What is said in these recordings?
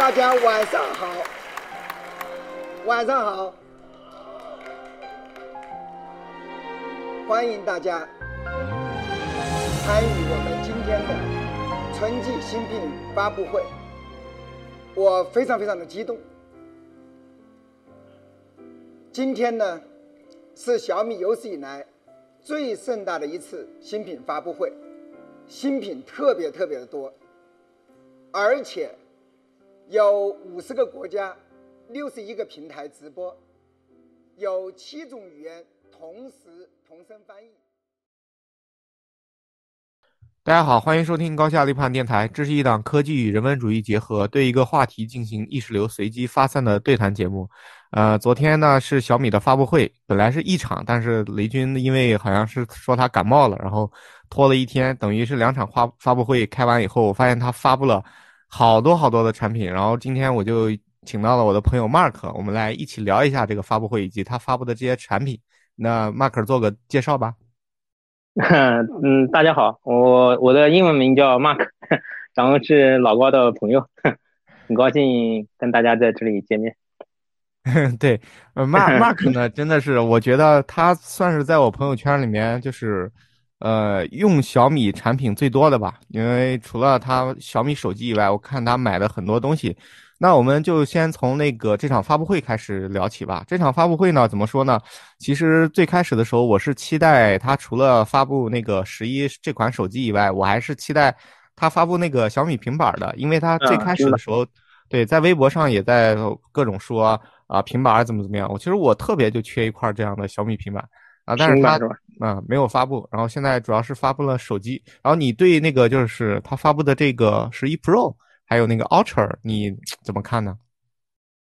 大家晚上好，晚上好，欢迎大家参与我们今天的春季新品发布会，我非常非常的激动。今天呢，是小米有史以来最盛大的一次新品发布会，新品特别特别的多，而且。有五十个国家，六十一个平台直播，有七种语言同时同声翻译。大家好，欢迎收听高下立判电台。这是一档科技与人文主义结合，对一个话题进行意识流随机发散的对谈节目。呃，昨天呢是小米的发布会，本来是一场，但是雷军因为好像是说他感冒了，然后拖了一天，等于是两场发发布会开完以后，我发现他发布了。好多好多的产品，然后今天我就请到了我的朋友 Mark，我们来一起聊一下这个发布会以及他发布的这些产品。那 Mark 做个介绍吧。嗯，大家好，我我的英文名叫 Mark，然后是老高的朋友，很高兴跟大家在这里见面。对，Mark Mark 呢，真的是我觉得他算是在我朋友圈里面就是。呃，用小米产品最多的吧，因为除了他小米手机以外，我看他买的很多东西。那我们就先从那个这场发布会开始聊起吧。这场发布会呢，怎么说呢？其实最开始的时候，我是期待他除了发布那个十一这款手机以外，我还是期待他发布那个小米平板的，因为他最开始的时候，对，在微博上也在各种说啊平板怎么怎么样。我其实我特别就缺一块这样的小米平板。啊，但是他啊没有发布，然后现在主要是发布了手机。然后你对那个就是它发布的这个十一 Pro，还有那个 Ultra，你 怎么看呢？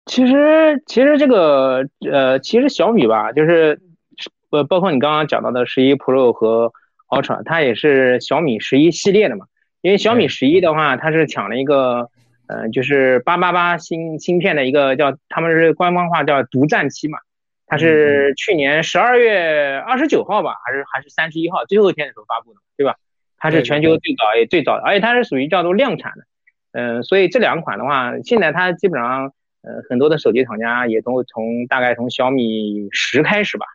其实其实这个呃，其实小米吧，就是呃，包括你刚刚讲到的十一 Pro 和 Ultra，它也是小米十一系列的嘛。因为小米十一的话，它是抢了一个呃，就是八八八芯芯片的一个叫他们是官方话叫独占期嘛。它是去年十二月二十九号吧，还是还是三十一号最后一天的时候发布的，对吧？它是全球最早也最早的，而且它是属于叫做量产的，嗯，所以这两款的话，现在它基本上，呃，很多的手机厂家也都从大概从小米十开始吧，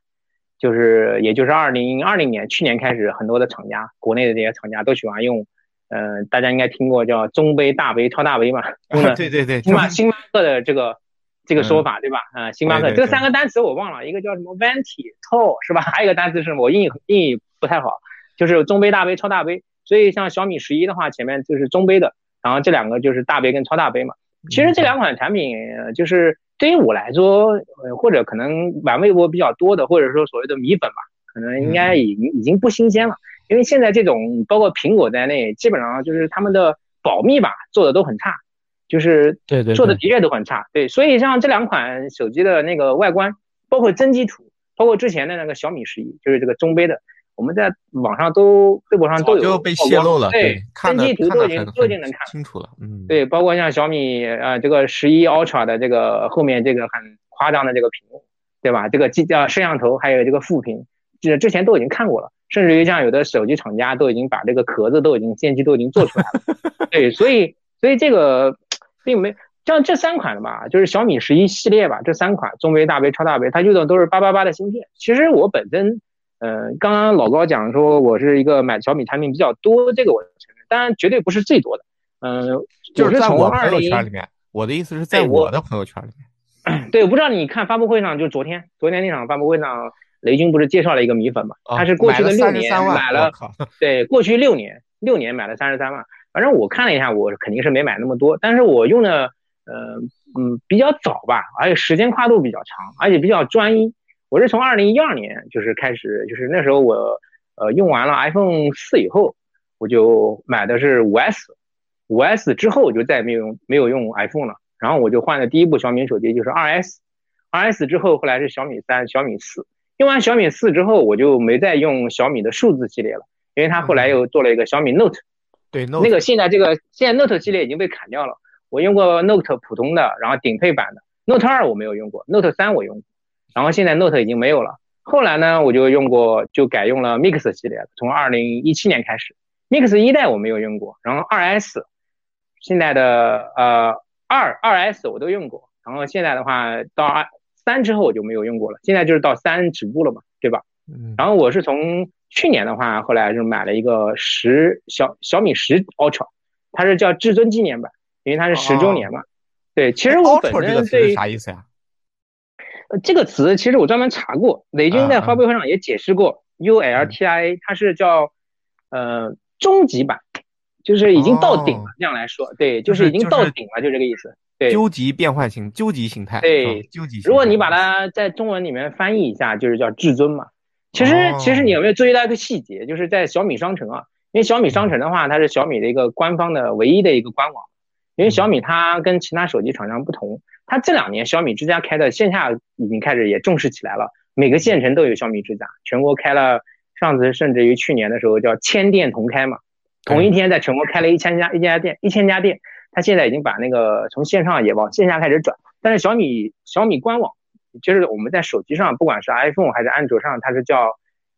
就是也就是二零二零年去年开始，很多的厂家，国内的这些厂家都喜欢用，嗯，大家应该听过叫中杯、大杯、超大杯嘛，对对 对，星巴星巴克的这个。这个说法对吧？啊，星巴克这三个单词我忘了，一个叫什么 Venti Tall 是吧？还有一个单词是什么？我英语英语不太好，就是中杯、大杯、超大杯。所以像小米十一的话，前面就是中杯的，然后这两个就是大杯跟超大杯嘛。其实这两款产品就是对于我来说，呃或者可能玩微博比较多的，或者说所谓的米粉吧，可能应该已经已经不新鲜了。因为现在这种包括苹果在内，基本上就是他们的保密吧做的都很差。就是对对做的的确都很差，对，所以像这两款手机的那个外观，包括真机图，包括之前的那个小米十一，就是这个中杯的，我们在网上都微博上都有被泄露了，对，真机图都已经都已经能看清楚了，嗯，对，包括像小米呃这个十一 Ultra 的这个后面这个很夸张的这个屏幕，对吧？这个机叫摄像头还有这个副屏，这之前都已经看过了，甚至于像有的手机厂家都已经把这个壳子都已经电机都已经做出来了，对，所以所以这个。并没像这三款的吧，就是小米十一系列吧，这三款中杯、大杯、超大杯，它用的都是八八八的芯片。其实我本身，呃，刚刚老高讲说我是一个买小米产品比较多，这个我承认，当然绝对不是最多的。嗯，就是在我朋友圈里面，我的意思是在我的朋友圈里面。对，我不知道你看发布会上，就昨天昨天那场发布会上，雷军不是介绍了一个米粉嘛？他是过去的六年买了，对，过去六年六年买了三十三万。反正我看了一下，我肯定是没买那么多，但是我用的，呃，嗯，比较早吧，而且时间跨度比较长，而且比较专一。我是从二零一二年就是开始，就是那时候我，呃，用完了 iPhone 四以后，我就买的是五 S，五 S 之后我就再也没有用没有用 iPhone 了，然后我就换的第一部小米手机就是二 S，二 S 之后后来是小米三、小米四，用完小米四之后我就没再用小米的数字系列了，因为它后来又做了一个小米 Note。对，那个现在这个现在 Note 系列已经被砍掉了。我用过 Note 普通的，然后顶配版的 Note 二我没有用过，Note 三我用过，然后现在 Note 已经没有了。后来呢，我就用过，就改用了 Mix 系列。从二零一七年开始，Mix 一代我没有用过，然后二 S，现在的呃二二 S 我都用过，然后现在的话到二三之后我就没有用过了，现在就是到三止步了嘛，对吧？嗯，然后我是从去年的话，后来就买了一个十小小米十 Ultra，它是叫至尊纪念版，因为它是十周年嘛。对，其实我本 Ultra 身对是啥意思呀？呃这个词其实我专门查过，雷军在发布会上也解释过，ULTIA 它是叫呃终极版，就是已经到顶了哦。这样来说，对，就就是是已经到顶了，就这个意思。对，究极变换型，究极形态。对究极。如果你把它在中文里面翻译一下，就是叫至尊嘛。其实哦。其实你有没有注意到一个细节，就是在小米商城啊，因为小米商城的话，它是小米的一个官方的唯一的一个官网。因为小米它跟其他手机厂商不同，它这两年小米之家开的线下已经开始也重视起来了，每个县城都有小米之家，全国开了，上次甚至于去年的时候叫千店同开嘛，同一天在全国开了一千家一家店，一千家店，它现在已经把那个从线上也往线下开始转，但是小米小米官网就是我们在手机上，不管是 iPhone 还是安卓上，它是叫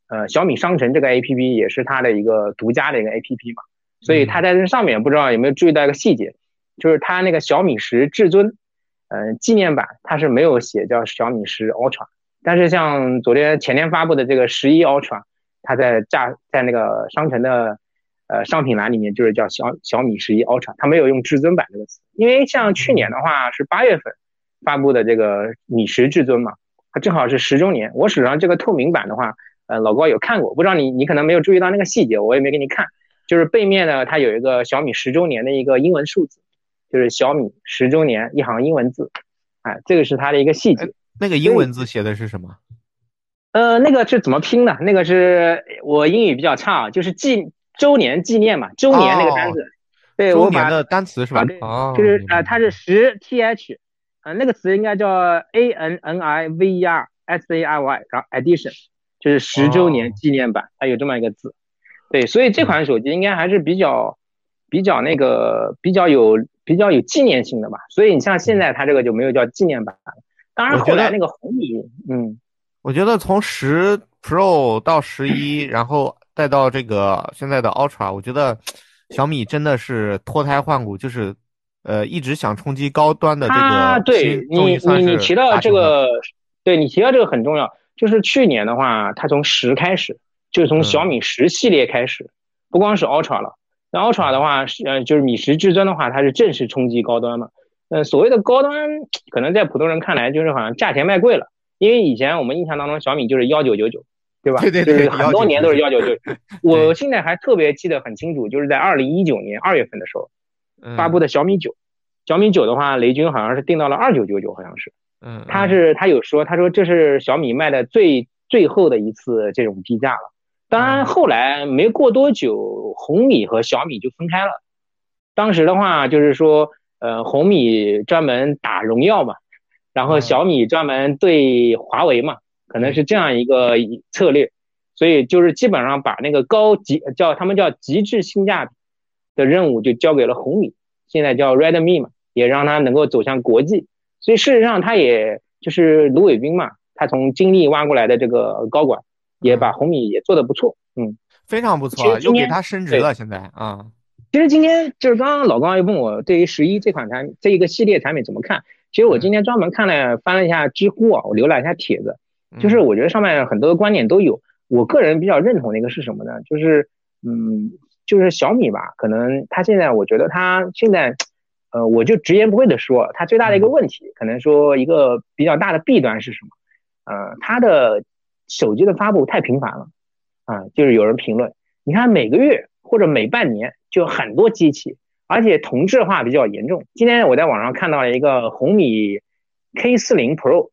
呃小米商城这个 APP 也是它的一个独家的一个 APP 嘛，所以它在这上面不知道有没有注意到一个细节，就是它那个小米十至尊，呃纪念版它是没有写叫小米十 Ultra，但是像昨天前天发布的这个十一 Ultra，它在价在那个商城的呃商品栏里面就是叫小小米十一 Ultra，它没有用至尊版这个词，因为像去年的话是八月份发布的这个米十至尊嘛，它正好是十周年。我手上这个透明版的话，呃，老高有看过，不知道你你可能没有注意到那个细节，我也没给你看。就是背面呢，它有一个小米十周年的一个英文数字，就是小米十周年一行英文字，哎，这个是它的一个细节。那个英文字写的是什么？呃，那个是怎么拼的？那个是我英语比较差，啊，就是纪周年纪念嘛，周年那个单子。对，我把周年的单词是吧啊？就是啊呃，它是十 th，呃，那个词应该叫 a n n i v e r s a i y，然后 edition，就是十周哦年纪念版，它有这么一个字。对，所以这款手机应该还是比较比较那个比较有比较有纪念性的吧。所以你像现在它这个就没有叫纪念版了。当然后来那个红米，嗯，我觉得从十 Pro 到十一，然后再到这个现在的 Ultra，我觉得小米真的是脱胎换骨，就是呃一直想冲击高端的这个心，对你你你提到这个，对你提到这个很重要，就是去年的话，它从十开始，就是从嗯小米十系列开始，不光是 Ultra 了，那 Ultra 的话是呃就是米十至尊的话，它是正式冲击高端嘛。呃，所谓的高端，可能在普通人看来就是好像价钱卖贵了，因为以前我们印象当中小米就是幺九九九，对吧？对对对很多年都是幺九1999九。我现在还特别记得很清楚，就是在二零一九年二月份的时候嗯发布的小米九，小米九的话，雷军好像是定到了二九九九，好像是。嗯，他嗯是他有说，他说这是小米卖的最最后的一次这种低价了。当然嗯后来没过多久，红米和小米就分开了。当时的话就是说，呃，红米专门打荣耀嘛，然后嗯小米专门对华为嘛，可能是这样一个策略。所以就是基本上把那个高极叫他们叫极致性价比的任务就交给了红米，现在叫 Redmi 嘛，也让它能够走向国际。所以事实上，他也就是卢伟斌嘛，他从金立挖过来的这个高管，也把红米也做得不错。嗯，非常不错，又给他升职了，现在啊，其实今天就是刚刚老高又问我对于十一这款产这一个系列产品怎么看，其实我今天专门看了翻了一下知乎啊，我浏览一下帖子，就是嗯我觉得上面很多的观点都有。我个人比较认同的一个是什么呢？就是嗯，就是小米吧，可能它现在我觉得它现在，呃，我就直言不讳的说，它最大的一个问题，可能说一个比较大的弊端是什么？呃，它的手机的发布太频繁了啊，就是有人评论，你看每个月或者每半年就很多机器，而且同质化比较严重。今天我在网上看到了一个红米 K 四零 Pro，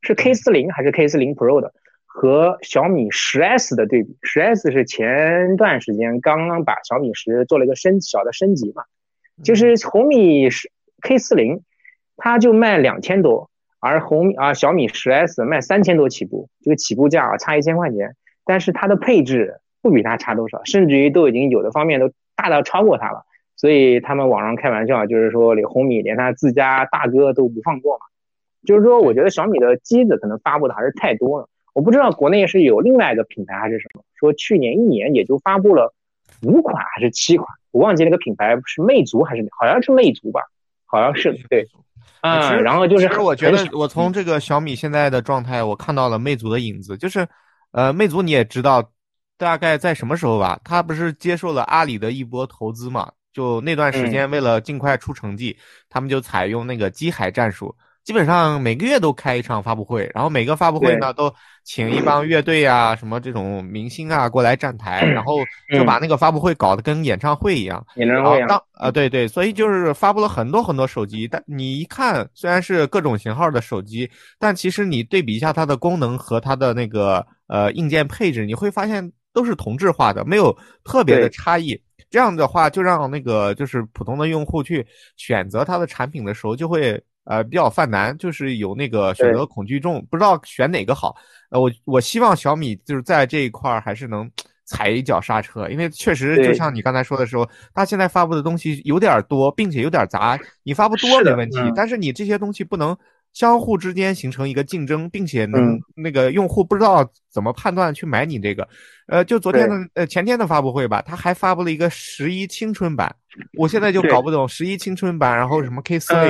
是 K 四零还是 K 四零 Pro 的？和小米十 S 的对比，十 S 是前段时间刚刚把小米十做了一个升小的升级嘛，就是红米十 K 四零，它就卖两千多，而红米啊小米十 S 卖三千多起步，这个起步价啊差一千块钱，但是它的配置不比它差多少，甚至于都已经有的方面都大到超过它了，所以他们网上开玩笑就是说红米连他自家大哥都不放过嘛，就是说我觉得小米的机子可能发布的还是太多了。我不知道国内是有另外一个品牌还是什么，说去年一年也就发布了五款还是七款，我忘记那个品牌是魅族还是好像是魅族吧，好像是对。啊，嗯，然后就是，其实我觉得我从这个小米现在的状态，我看到了魅族的影子，就是，呃，魅族你也知道，大概在什么时候吧？他不是接受了阿里的一波投资嘛？就那段时间，为了尽快出成绩，他们就采用那个机海战术。基本上每个月都开一场发布会，然后每个发布会呢都请一帮乐队啊、什么这种明星啊过来站台，然后就把那个发布会搞得跟演唱会一样。演唱会当啊，对对，所以就是发布了很多很多手机，但你一看虽然是各种型号的手机，但其实你对比一下它的功能和它的那个呃硬件配置，你会发现都是同质化的，没有特别的差异。这样的话就让那个就是普通的用户去选择它的产品的时候就会。呃，比较犯难，就是有那个选择恐惧症，不知道选哪个好。呃，我我希望小米就是在这一块儿还是能踩一脚刹车，因为确实就像你刚才说的时候，它现在发布的东西有点多，并且有点杂。你发布多没问题，但是你这些东西不能。相互之间形成一个竞争，并且能那个用户不知道怎么判断去买你这个，呃，就昨天的呃前天的发布会吧，他还发布了一个十一青春版，我现在就搞不懂十一青春版，然后什么 K 四零，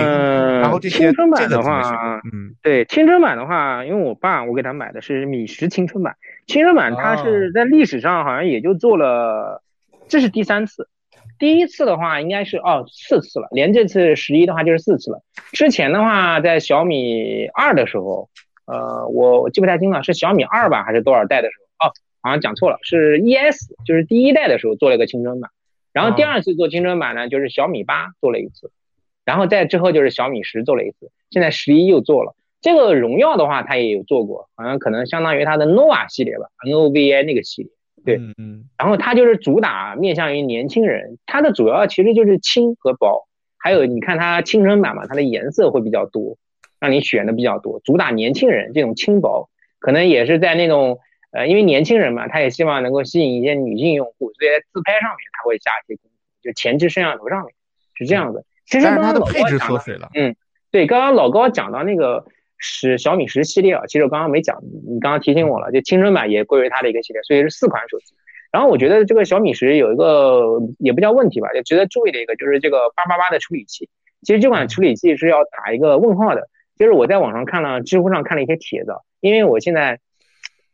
然后这些青春版的话，嗯，对青春版的话，因为我爸我给他买的是米十青春版，青春版它是在历史上好像也就做了，这是第三次。第一次的话应该是哦四次了，连这次十一的话就是四次了。之前的话在小米二的时候，呃，我我记不太清了，是小米二吧还是多少代的时候？哦，好像讲错了，是 ES，就是第一代的时候做了一个青春版。然后第二次做青春版呢，就是小米八做了一次，然后再之后就是小米十做了一次，现在十一又做了。这个荣耀的话，它也有做过，好像可能相当于它的 nova 系列吧，nova 那个系列。对，嗯，然后它就是主打面向于年轻人，它的主要其实就是轻和薄，还有你看它青春版嘛，它的颜色会比较多，让你选的比较多，主打年轻人这种轻薄，可能也是在那种呃，因为年轻人嘛，他也希望能够吸引一些女性用户，所以在自拍上面他会加一些功夫，就前置摄像头上面是这样的。其实它的配置缩水了，嗯，对，刚刚老高讲到那个。十小米十系列啊，其实我刚刚没讲，你刚刚提醒我了，就青春版也归为它的一个系列，所以是四款手机。然后我觉得这个小米十有一个也不叫问题吧，就值得注意的一个就是这个八八八的处理器。其实这款处理器是要打一个问号的。就是我在网上看了，知乎上看了一些帖子，因为我现在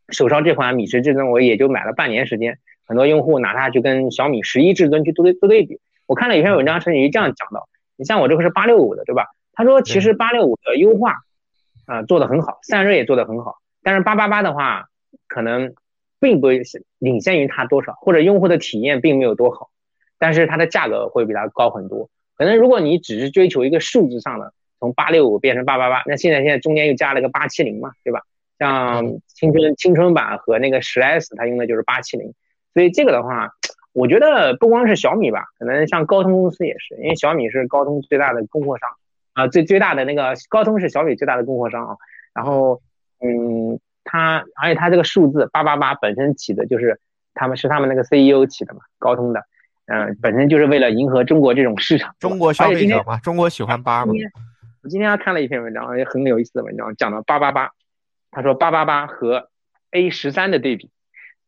手上这款米十至尊我也就买了半年时间，很多用户拿它去跟小米十一至尊去做对做对比。我看了一篇文章，是于这样讲的：你像我这个是八六五的，对吧？他说其实八六五的优化。啊，做的很好，散热也做的很好，但是八八八的话，可能并不领先于它多少，或者用户的体验并没有多好，但是它的价格会比它高很多。可能如果你只是追求一个数字上的，从八六五变成八八八，那现在现在中间又加了个八七零嘛，对吧？像青春青春版和那个十 S，它用的就是八七零，所以这个的话，我觉得不光是小米吧，可能像高通公司也是，因为小米是高通最大的供货商。啊，最最大的那个高通是小米最大的供货商啊，然后，嗯，它而且它这个数字八八八本身起的就是他们是他们那个 CEO 起的嘛，高通的，嗯，本身就是为了迎合中国这种市场，中国消费者嘛，中国喜欢八嘛。我今天还看了一篇文章，也很有意思的文章，讲了八八八，他说八八八和 A 十三的对比，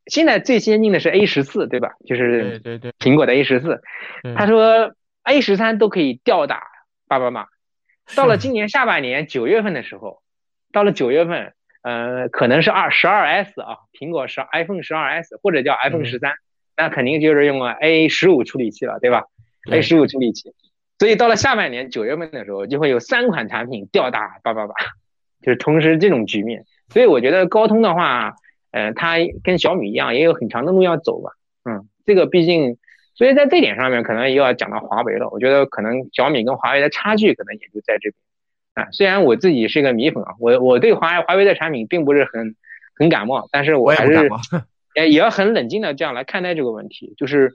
现在最先进的是 A 十四，对吧？就是对对对，苹果的 A 十四，他说 A 十三都可以吊打八八八。到了今年下半年九月份的时候，到了九月份，呃，可能是二十二 S 啊，苹果十 iPhone 十二 S 或者叫 iPhone 十三，那肯定就是用了 A 十五处理器了，对吧？A 十五处理器，所以到了下半年九月份的时候，就会有三款产品吊打八八八，就是同时这种局面。所以我觉得高通的话，呃，它跟小米一样，也有很长的路要走吧。嗯，这个毕竟。所以在这点上面，可能又要讲到华为了。我觉得可能小米跟华为的差距可能也就在这边。啊，虽然我自己是一个米粉啊，我我对华华为的产品并不是很很感冒，但是我还是 也也要很冷静的这样来看待这个问题。就是，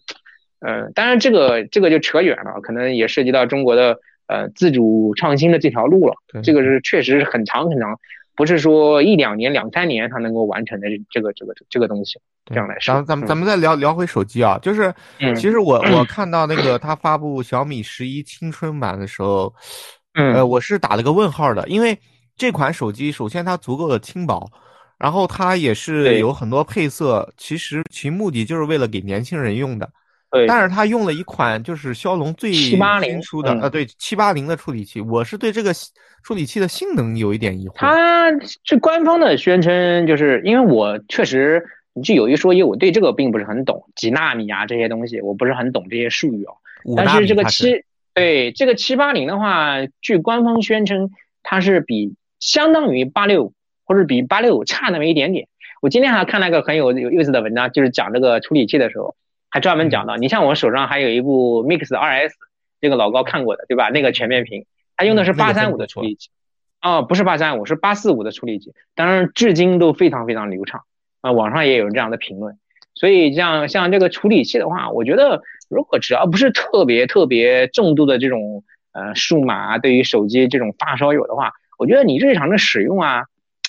呃，当然这个这个就扯远了，可能也涉及到中国的呃自主创新的这条路了。这个是确实是很长很长。不是说一两年、两三年它能够完成的这个、这个、这个东西，这样来说。然后咱们咱们再聊聊回手机啊，就是其实我我看到那个他发布小米十一青春版的时候，呃，我是打了个问号的，因为这款手机首先它足够的轻薄，然后它也是有很多配色，其实其目的就是为了给年轻人用的。对，但是它用了一款就是骁龙最780新出的，嗯呃，对，七八零的处理器。我是对这个处理器的性能有一点疑惑。它是官方的宣称，就是因为我确实，你就有一说一，我对这个并不是很懂，几纳米啊这些东西，我不是很懂这些术语哦。但是这个七，对这个七八零的话，据官方宣称，它是比相当于八六或者比八六差那么一点点。我今天还看了一个很有有意思的文章，就是讲这个处理器的时候，还专门嗯讲到，你像我手上还有一部 Mix 2S，这个老高看过的对吧？那个全面屏，它用的是八三五的处理器，哦、不是八三五，是八四五的处理器，当然至今都非常非常流畅啊、网上也有这样的评论。所以像像这个处理器的话，我觉得如果只要不是特别特别重度的这种呃数码啊，对于手机这种发烧友的话，我觉得你日常的使用啊，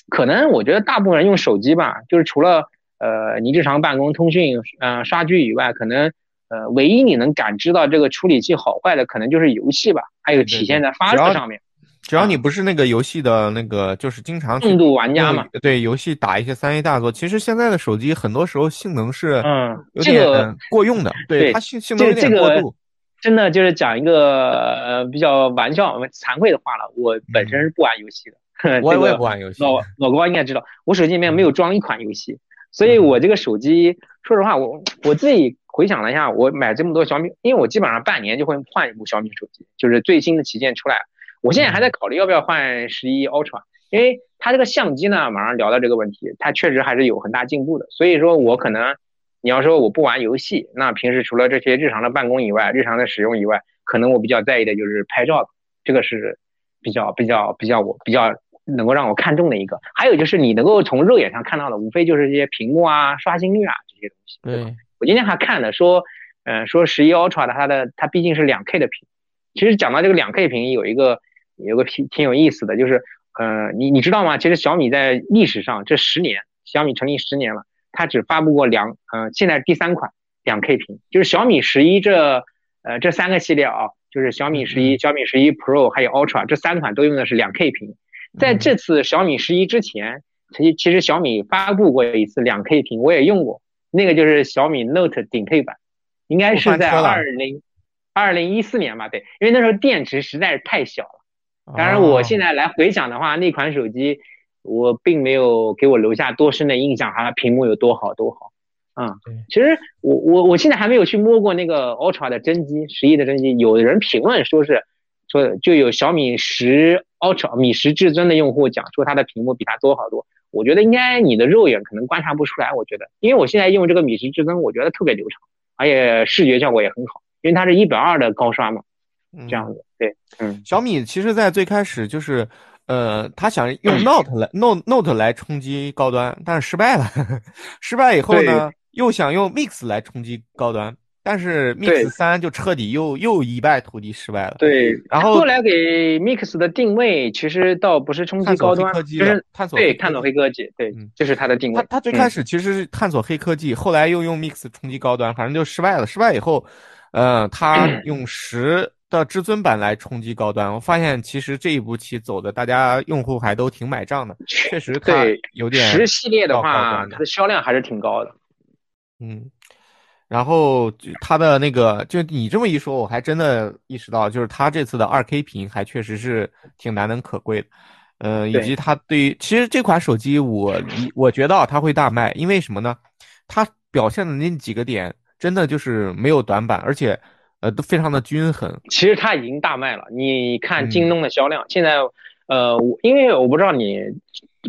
可能我觉得大部分人用手机吧，就是除了呃你日常办公、通讯、呃刷剧以外，可能呃唯一你能感知到这个处理器好坏的，可能就是游戏吧，还有体现在发热上面。只要你不是那个游戏的那个，就是经常去重度玩家嘛，对游戏打一些三 A 大作，其实现在的手机很多时候性能是嗯有点这个过用的，对对它性性能有点过度。真的就是讲一个呃比较玩笑、惭愧的话了，我本身是不玩游戏的。我也不玩游戏，老老高应该知道，我手机里面没有装一款游戏，所以我这个手机，说实话，我我自己回想了一下，我买这么多小米，因为我基本上半年就会换一部小米手机，就是最新的旗舰出来，我现在还在考虑要不要换十一 Ultra，因为它这个相机呢，马上聊到这个问题，它确实还是有很大进步的，所以说我可能你要说我不玩游戏，那平时除了这些日常的办公以外，日常的使用以外，可能我比较在意的就是拍照，这个是比较比较比较我比较能够让我看中的一个。还有就是你能够从肉眼上看到的，无非就是这些屏幕啊、刷新率啊这些东西。吧对，我今天还看了说，呃、说十一 Ultra 的它的它毕竟是两 K 的屏，其实讲到这个两 K 屏有一个有个挺挺有意思的，就是呃你你知道吗？其实小米在历史上这十年，小米成立十年了，它只发布过两呃现在第三款两 K 屏，就是小米十一这呃这三个系列啊，就是小米十一、小米十一 Pro 还有 Ultra 这三款都用的是两 K 屏。在这次小米十一之前，其实其实小米发布过一次两 K 屏，我也用过，那个就是小米 Note 顶配版，应该是在二零二零一四年吧，对，因为那时候电池实在是太小了。当然，我现在在来回想的话，那款手机我并没有给我留下多深的印象，它屏幕有多好多好。嗯、对其实我我我现在还没有去摸过那个 Ultra 的真机，十一的真机。有人评论说是说就有小米十 Ultra 米十至尊的用户讲说它的屏幕比它多好多。我觉得应该你的肉眼可能观察不出来，我觉得，因为我现在用这个米十至尊，我觉得特别流畅，而且视觉效果也很好，因为它是一百二的高刷嘛，这样子。对，嗯，小米其实，在最开始就是，呃，他想用 Note 来 Note Note 来冲击高端，但是失败了。失败以后呢，又想用 Mix 来冲击高端，但是 Mix 三就彻底又又一败涂地失败了。对。然后后来给 Mix 的定位其实倒不是冲击探索高端黑科，技就是探索对黑科技探索黑科技，对嗯，这是它的定位。他他最开嗯始其实是探索黑科技，后来又用 Mix 冲击高端，反正就失败了。失败以后，呃，他用十的至尊版来冲击高端。我发现其实这一步棋走的，大家用户还都挺买账的。确实，它对有点十系列的话，它的销量还是挺高的。嗯，然后就它的那个，就你这么一说，我还真的意识到，就是它这次的二 K 屏还确实是挺难能可贵的。呃，以及它对于其实这款手机我理我觉得啊它会大卖，因为什么呢？它表现的那几个点真的就是没有短板，而且呃都非常的均衡。其实它已经大卖了。你看嗯京东的销量，现在，呃，我因为我不知道你，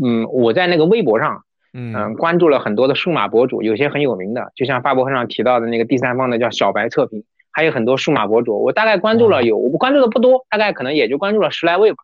嗯，我在那个微博上，嗯嗯，关注了很多的数码博主，有些很有名的，就像发布会上提到的那个第三方的叫小白测评，还有很多数码博主，我大概关注了有，我关注的不多，大概可能也就关注了十来位吧。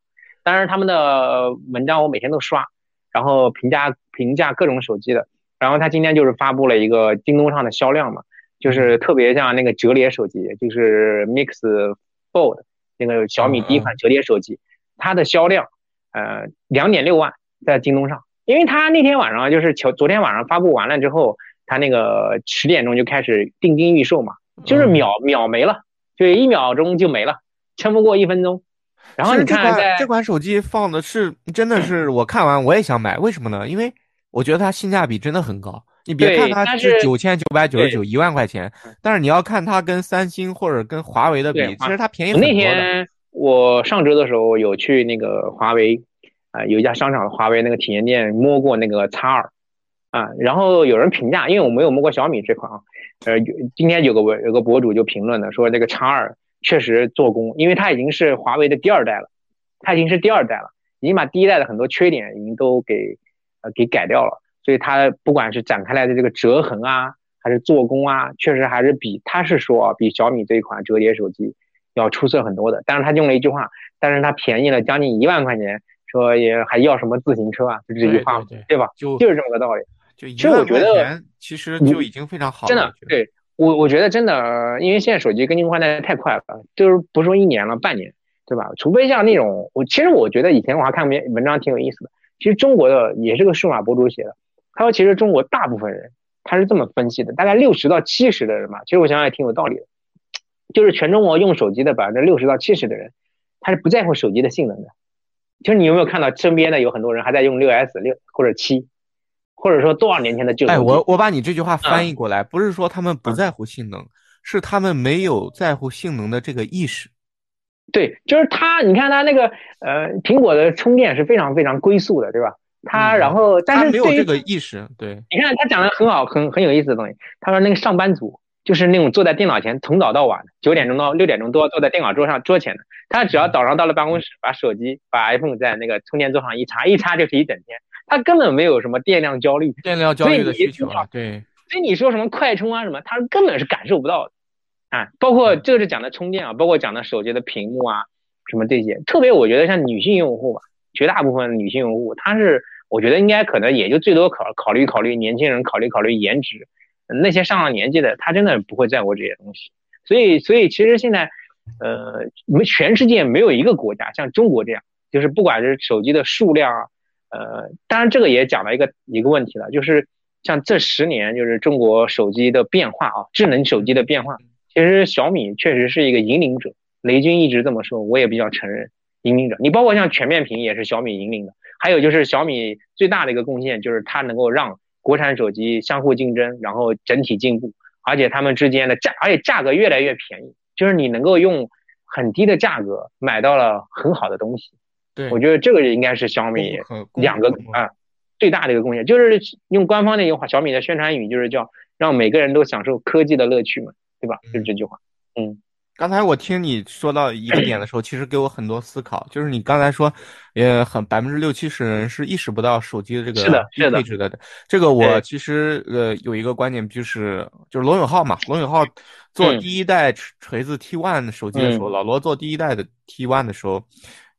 当然他们的文章我每天都刷，然后评价评价各种手机的。然后他今天就是发布了一个京东上的销量嘛，就是特别像那个折叠手机，就是 Mix Fold 那个小米第一款折叠手机，它的销量呃两点六万在京东上，因为他那天晚上就是昨昨天晚上发布完了之后，他那个十点钟就开始定金预售嘛，就是嗯秒秒没了，就一秒钟就没了，撑不过一分钟。然后你看这款手机放的是真的是我看完我也想买，为什么呢？因为我觉得它性价比真的很高。你别看它是九千九百九十九一万块钱，但是你要看它跟三星或者跟华为的比，其实它便宜很多那天我上周的时候有去那个华为啊，有一家商场的华为那个体验店摸过那个 X 二啊，然后有人评价，因为我没有摸过小米这款啊，呃，今天有个有个博主就评论了，说这个 X 二确实做工，因为它已经是华为的第二代了，它已经是第二代了，已经把第一代的很多缺点已经都给呃给改掉了。所以它不管是展开来的这个折痕啊，还是做工啊，确实还是比他是说啊比小米这一款折叠手机要出色很多的。但是他用了一句话，但是它便宜了将近一万块钱，说也还要什么自行车啊，就这句话，对吧？就就是这么个道理。就其实我觉得，其实就已经非常好了。真的，对我我觉得真的，因为现在手机更新换代太快了，就是不说一年了，半年，对吧？除非像那种，我其实我觉得以前我还看过篇文章挺有意思的，其实中国的也是个数码博主写的。他说：“其实中国大部分人，他是这么分析的，大概六十到七十的人吧。其实我想想也挺有道理的，就是全中国用手机的百分之六十到七十的人，他是不在乎手机的性能的。就是你有没有看到身边的有很多人还在用六 S 六或者七，或者说多少年前的旧？哎，我我把你这句话翻译过来，不是说他们不在乎性能，是他们没有在乎性能的这个意识。对，就是他，你看他那个呃，苹果的充电是非常非常龟速的，对吧？”他然后，但是没有这个意识。对，你看他讲的很好，很很有意思的东西。他说那个上班族就是那种坐在电脑前从早到晚，九点钟到六点钟都要坐在电脑桌上桌前的。他只要早上到了办公室，把手机把 iPhone 在那个充电座上一插，一插就是一整天。他根本没有什么电量焦虑，电量焦虑的需求。对，所以你说什么快充啊什么，他根本是感受不到的。啊，包括这个是讲的充电啊，包括讲的手机的屏幕啊，什么这些。特别我觉得像女性用户吧。绝大部分女性用户，她是我觉得应该可能也就最多考考虑考虑年轻人，考虑考虑颜值，那些上了年纪的，他真的不会在乎这些东西。所以，所以其实现在，呃，们全世界没有一个国家像中国这样，就是不管是手机的数量啊，呃，当然这个也讲了一个一个问题了，就是像这十年，就是中国手机的变化啊，智能手机的变化，其实小米确实是一个引领者。雷军一直这么说，我也比较承认。引领者，你包括像全面屏也是小米引领的，还有就是小米最大的一个贡献就是它能够让国产手机相互竞争，然后整体进步，而且它们之间的价，而且价格越来越便宜，就是你能够用很低的价格买到了很好的东西。对，我觉得这个应该是小米两个啊最大的一个贡献，就是用官方的一句话，小米的宣传语就是叫让每个人都享受科技的乐趣嘛，对吧？就是这句话，嗯。刚才我听你说到一个点的时候，其实给我很多思考。就是你刚才说，也很百分之六七十人是意识不到手机的这个配置的。这个我其实呃有一个观点，就是就是罗永浩嘛，罗永浩做第一代锤子 T One 手机的时候，老罗做第一代的 T One 的时候，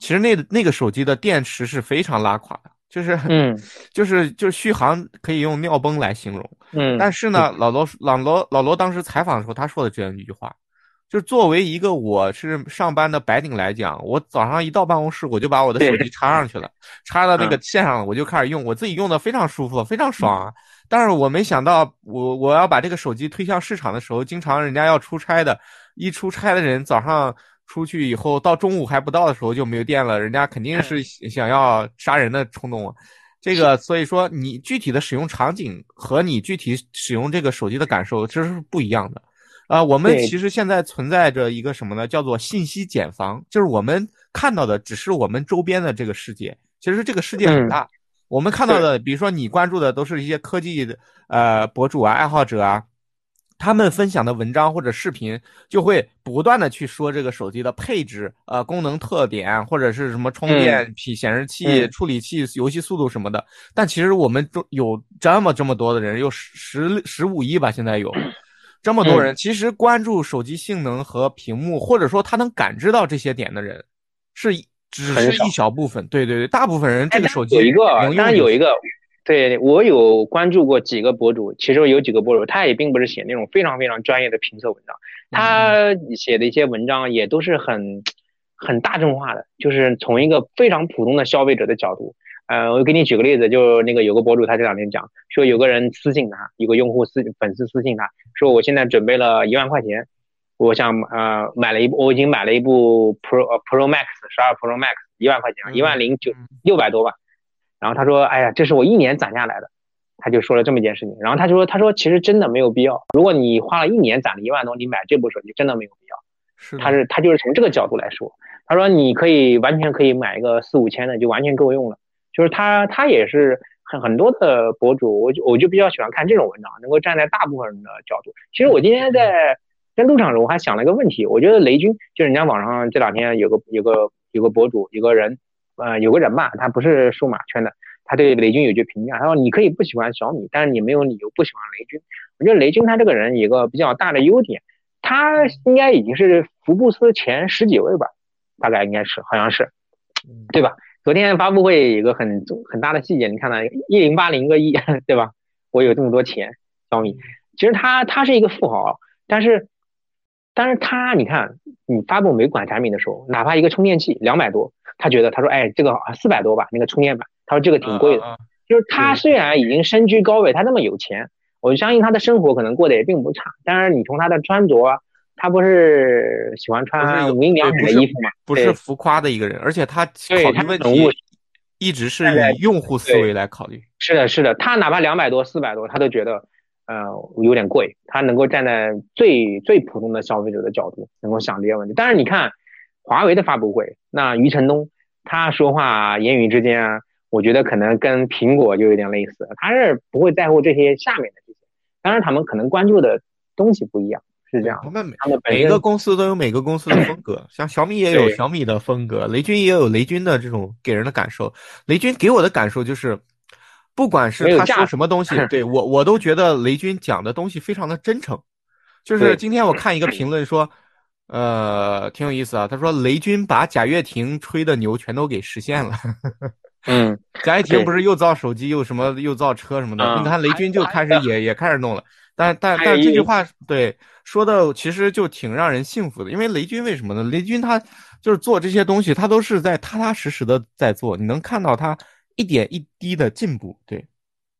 其实那那个手机的电池是非常拉垮的，就是嗯，就是就是续航可以用尿崩来形容。嗯，但是呢，老罗老罗老罗当时采访的时候，他说的这样一句话。就作为一个我是上班的白领来讲，我早上一到办公室，我就把我的手机插上去了，插到那个线上了，我就开始用，我自己用的非常舒服，非常爽。但是我没想到，我我要把这个手机推向市场的时候，经常人家要出差的，一出差的人早上出去以后，到中午还不到的时候就没有电了，人家肯定是想要杀人的冲动。这个所以说，你具体的使用场景和你具体使用这个手机的感受，其实是不一样的。啊，我们其实现在存在着一个什么呢？叫做信息茧房，就是我们看到的只是我们周边的这个世界，其实这个世界很大。我们看到的，比如说你关注的都是一些科技的呃博主啊、爱好者啊，他们分享的文章或者视频就会不断的去说这个手机的配置、呃功能特点或者是什么充电器、显示器、处理器、游戏速度什么的。但其实我们中有这么这么多的人，有十十十五亿吧，现在有。这么多人，其实关注手机性能和屏幕，或者说他能感知到这些点的人，是只是一小部分。对对对，大部分人这个手机有一个，当然有一个，对我有关注过几个博主，其中有几个博主，他也并不是写那种非常非常专业的评测文章，他写的一些文章也都是很很大众化的，就是从一个非常普通的消费者的角度。呃，我给你举个例子，就那个有个博主，他这两天讲说，有个人私信他，有个用户私粉丝私信他说，我现在准备了一万块钱，我想呃买了一部，我已经买了一部 Pro Pro Max 十二 Pro Max 一万块钱，一万零九六百多吧。然后他说，哎呀，这是我一年攒下来的。他就说了这么一件事情。然后他就说，他说其实真的没有必要。如果你花了一年攒了一万多，你买这部手机真的没有必要。是他是他就是从这个角度来说，他说你可以完全可以买一个四五千的就完全够用了。就是他他也是很很多的博主，我就我就比较喜欢看这种文章，能够站在大部分人的角度。其实我今天在在路上的时候，我还想了一个问题，我觉得雷军就人家网上这两天有个有个有个博主有个人，呃有个人吧，他不是数码圈的，他对雷军有句评价，他说你可以不喜欢小米，但是你没有理由不喜欢雷军。我觉得雷军他这个人有个比较大的优点。他应该已经是福布斯前十几位吧，大概应该是，好像是，对吧？昨天发布会有个很很大的细节，你看到一零八零个亿，对吧？我有这么多钱，小米，其实他他是一个富豪，但是，但是他你看，你发布每款产品的时候，哪怕一个充电器两百多，他觉得他说，哎，这个四百多吧，那个充电板，他说这个挺贵的，就是他虽然已经身居高位，他那么有钱。我相信他的生活可能过得也并不差，但是你从他的穿着，他不是喜欢穿无印良品的衣服吗？不是浮夸的一个人，而且他考虑问题一直是以用户思维来考虑。是的，是的，他哪怕两百多、四百多，他都觉得呃有点贵。他能够站在最最普通的消费者的角度，能够想这些问题。但是你看华为的发布会，那余承东他说话言语之间啊。我觉得可能跟苹果就有点类似，他是不会在乎这些下面的这些，当然他们可能关注的东西不一样，是这样。他们每个公司都有每个公司的风格，像小米也有小米的风格，雷军也有雷军的这种给人的感受。雷军给我的感受就是，不管是他说什么东西，对我我都觉得雷军讲的东西非常的真诚。就是今天我看一个评论说，呃，挺有意思啊。他说雷军把贾跃亭吹的牛全都给实现了。嗯，贾跃亭不是又造手机又什么又造车什么的？你看雷军就开始也也开始弄了，但但但这句话对说的其实就挺让人幸福的，因为雷军为什么呢？雷军他就是做这些东西，他都是在踏踏实实的在做，你能看到他一点一滴的进步。对，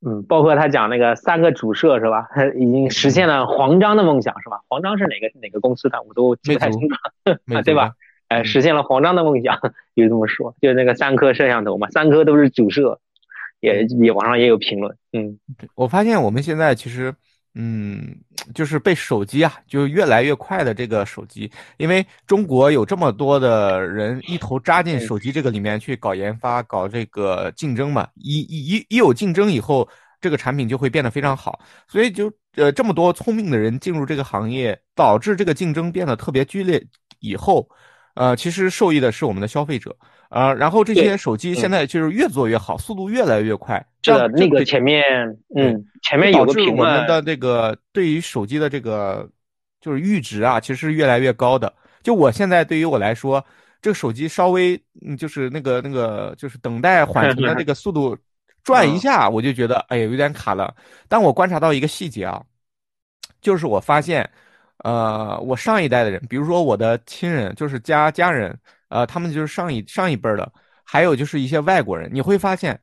嗯，包括他讲那个三个主摄是吧？他 已经实现了黄章的梦想是吧？黄章是哪个哪个公司的？我都记不太清楚，对吧？哎，实现了黄章的梦想，就这么说，就那个三颗摄像头嘛，三颗都是主摄，也也网上也有评论。嗯，我发现我们现在其实，嗯，就是被手机啊，就越来越快的这个手机，因为中国有这么多的人一头扎进手机这个里面去搞研发、搞这个竞争嘛，一一一有竞争以后，这个产品就会变得非常好，所以就呃这么多聪明的人进入这个行业，导致这个竞争变得特别剧烈以后。呃，其实受益的是我们的消费者，呃，然后这些手机现在就是越做越好，速度越来越快。这个那个前面，嗯，前面有个评论，我们的这个对于手机的这个就是阈值啊，其实是越来越高的。就我现在对于我来说，这个手机稍微嗯，就是那个那个就是等待缓 存的这个速度转一下，我就觉得哎呀有点卡了。但我观察到一个细节啊，就是我发现。呃，我上一代的人，比如说我的亲人，就是家家人，呃，他们就是上一上一辈的，还有就是一些外国人，你会发现，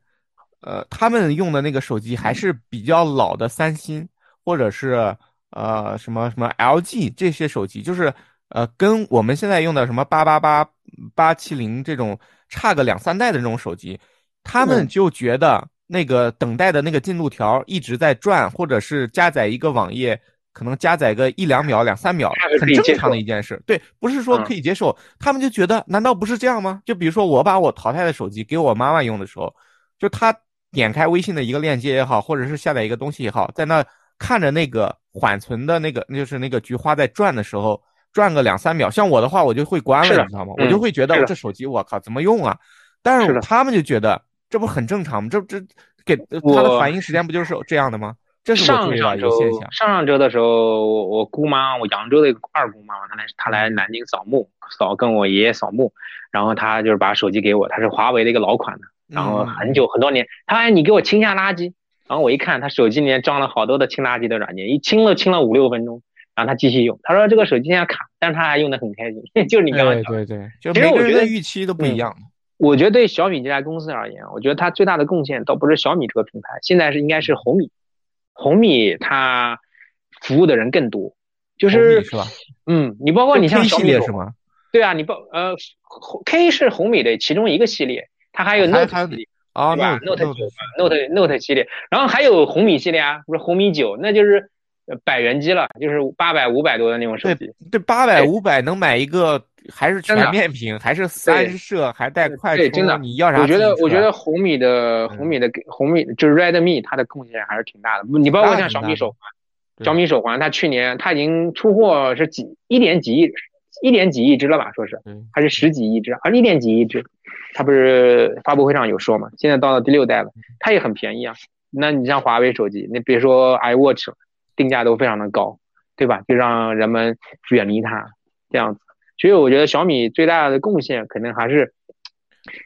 呃，他们用的那个手机还是比较老的三星，或者是呃什么什么 LG 这些手机，就是呃跟我们现在用的什么八八八八七零这种差个两三代的这种手机，他们就觉得那个等待的那个进度条一直在转，或者是加载一个网页。可能加载个一两秒、两三秒，很正常的一件事。对，不是说可以接受，他们就觉得，难道不是这样吗？就比如说，我把我淘汰的手机给我妈妈用的时候，就她点开微信的一个链接也好，或者是下载一个东西也好，在那看着那个缓存的那个，就是那个菊花在转的时候，转个两三秒。像我的话，我就会关了，你知道吗？我就会觉得这手机我靠怎么用啊？但是他们就觉得这不很正常吗？这这给他的反应时间不就是这样的吗？上上周上上周的时候，我我姑妈，我扬州的一个二姑妈她来她来南京扫墓，扫跟我爷爷扫墓，然后她就是把手机给我，她是华为的一个老款的，然后很久很多年，她说你给我清下垃圾，然后我一看，她手机里面装了好多的清垃圾的软件，一清了清了五六分钟，然后她继续用，她说这个手机现在卡，但是她还用的很开心，就是你刚刚讲，对对对，其实我觉得预期都不一样。我觉得对小米这家公司而言，我觉得它最大的贡献倒不是小米这个品牌，现在是应该是红米。红米它服务的人更多，就是是吧？嗯，你包括你像小米是吗？对啊，你包呃，K 是红米的其中一个系列，它还有 Note 系列，啊对吧，Note？Note 九嘛，Note Note 系列，然后还有红米系列啊，不是红米九，那就是呃百元机了，就是八百、五百多的那种手对机。对，八百对五百能买一个，还是真的全面屏，还是三摄，还带快对真的，你要啥我觉得我觉得红米的嗯红米的红米就是 Redmi，它的贡献还是挺大的。你包括像小米手环，小米手环，它去年它已经出货是几一点几亿，一点几亿只了吧？说是对还是十几亿只，还是一点几亿只？它不是发布会上有说嘛？现在到了第六代了，它也很便宜啊。那你像华为手机，那别说 iWatch 了，定价都非常的高，对吧？就让人们远离它这样子。所以我觉得小米最大的贡献可能还是，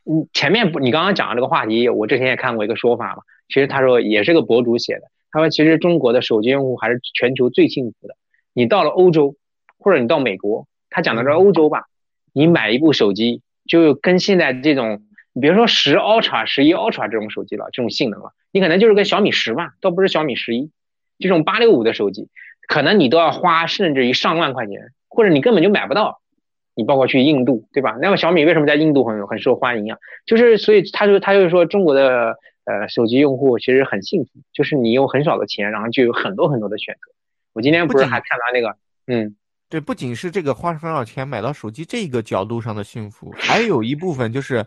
嗯，前面不你刚刚讲的这个话题，我之前也看过一个说法嘛，其实他说也是个博主写的，他说其实中国的手机用户还是全球最幸福的。你到了欧洲，或者你到美国，他讲的是欧洲吧，你买一部手机就跟现在这种，你别说十 Ultra、十一 Ultra 这种手机了，这种性能了，你可能就是跟小米十吧，倒不是小米十一，这种八六五的手机，可能你都要花甚至于上万块钱，或者你根本就买不到。你包括去印度，对吧？那么小米为什么在印度很很受欢迎啊？就是所以他就他就说中国的呃手机用户其实很幸福，就是你用很少的钱，然后就有很多很多的选择。我今天不是还看到那个，嗯，对，不仅是这个花很少钱买到手机这个角度上的幸福，还有一部分就是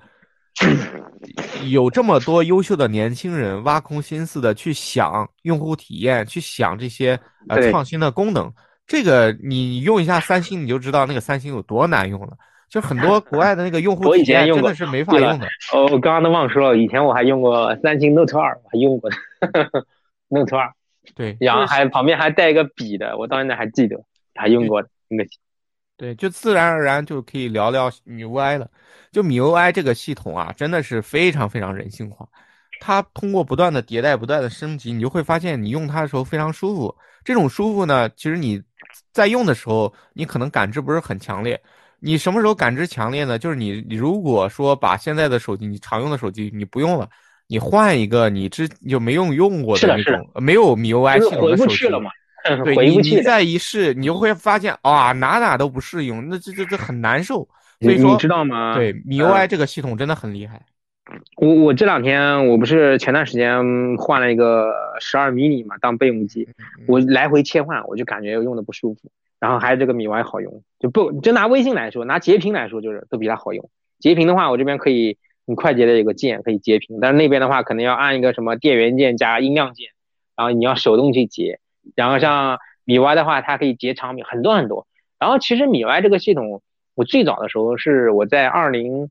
有这么多优秀的年轻人挖空心思的去想用户体验，去想这些呃创新的功能。这个你用一下三星，你就知道那个三星有多难用了。就很多国外的那个用户 我以体验前用过真的是没法用的。哦，我刚刚都忘说了，以前我还用过三星 Note 二，我还用过的 Note 二，对，然后还旁边还带一个笔的，我到现在还记得，还用过的那个。对，就自然而然就可以聊聊米 UI 了。就米 UI 这个系统啊，真的是非常非常人性化。它通过不断的迭代、不断的升级，你就会发现你用它的时候非常舒服。这种舒服呢，其实你在用的时候，你可能感知不是很强烈。你什么时候感知强烈呢？就是你，你如果说把现在的手机，你常用的手机你不用了，你换一个你之就没用用过是的那种没有米 UI 就是回系统的手机不去了嘛，对你，你。再一试，你就会发现啊，哪哪都不适应，那这这这很难受。所以说，你知道吗？对米 UI 这个系统真的很厉害。我我这两天我不是前段时间换了一个十二 mini 嘛，当备用机，我来回切换，我就感觉用的不舒服。然后还有这个米 UI 好用，就不就拿微信来说，拿截屏来说，就是都比它好用。截屏的话，我这边可以很快捷的一个键可以截屏，但是那边的话可能要按一个什么电源键加音量键，然后你要手动去截。然后像米 UI 的话，它可以截长屏，很多很多。然后其实米 UI 这个系统，我最早的时候是我在二零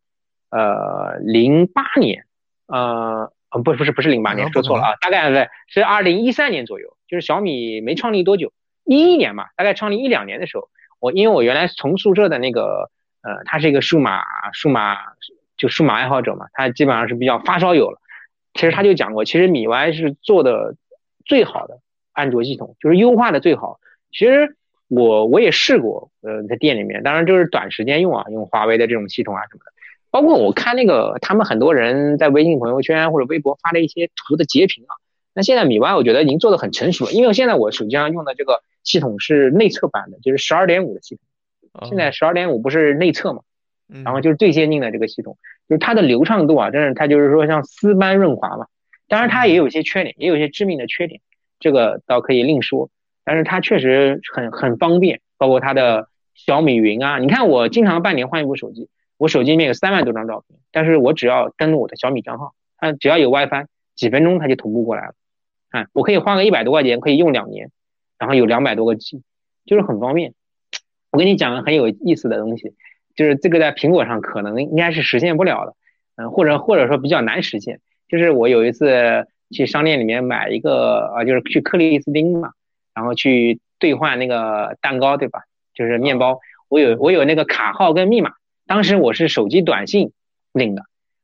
呃零八年，呃呃不不是不是零八年，说错了啊，大概是是二零一三年左右，就是小米没创立多久，一一年吧，大概创立一两年的时候，我因为我原来从宿舍的那个呃，他是一个数码数码就数码爱好者嘛，他基本上是比较发烧友了。其实他就讲过，其实米 UI 是做的最好的安卓系统，就是优化的最好。其实我我也试过，呃，在店里面，当然就是短时间用啊，用华为的这种系统啊什么的。包括我看那个他们很多人在微信朋友圈或者微博发的一些图的截屏啊，那现在米 UI 我觉得已经做的很成熟了，因为现在我手机上用的这个系统是内测版的，就是十二点五的系统。现在十二点五不是内测嘛，嗯然后就是最先进的这个系统，就是它的流畅度啊，真是它就是说像丝般润滑嘛。当然它也有一些缺点，也有一些致命的缺点，这个倒可以另说。但是它确实很很方便，包括它的小米云啊，你看我经常半年换一部手机，我手机里面有三万多张照片，但是我只要登录我的小米账号，它只要有 WiFi，几分钟它就同步过来了。啊，我可以花个一百多块钱，可以用两年，然后有两百多个 G，就是很方便。我跟你讲个很有意思的东西，就是这个在苹果上可能应该是实现不了的，嗯，或者或者说比较难实现。就是我有一次去商店里面买一个，啊，就是去克里斯汀嘛，然后去兑换那个蛋糕，对吧？就是面包，我有我有那个卡号跟密码，当时我是手机短信领的，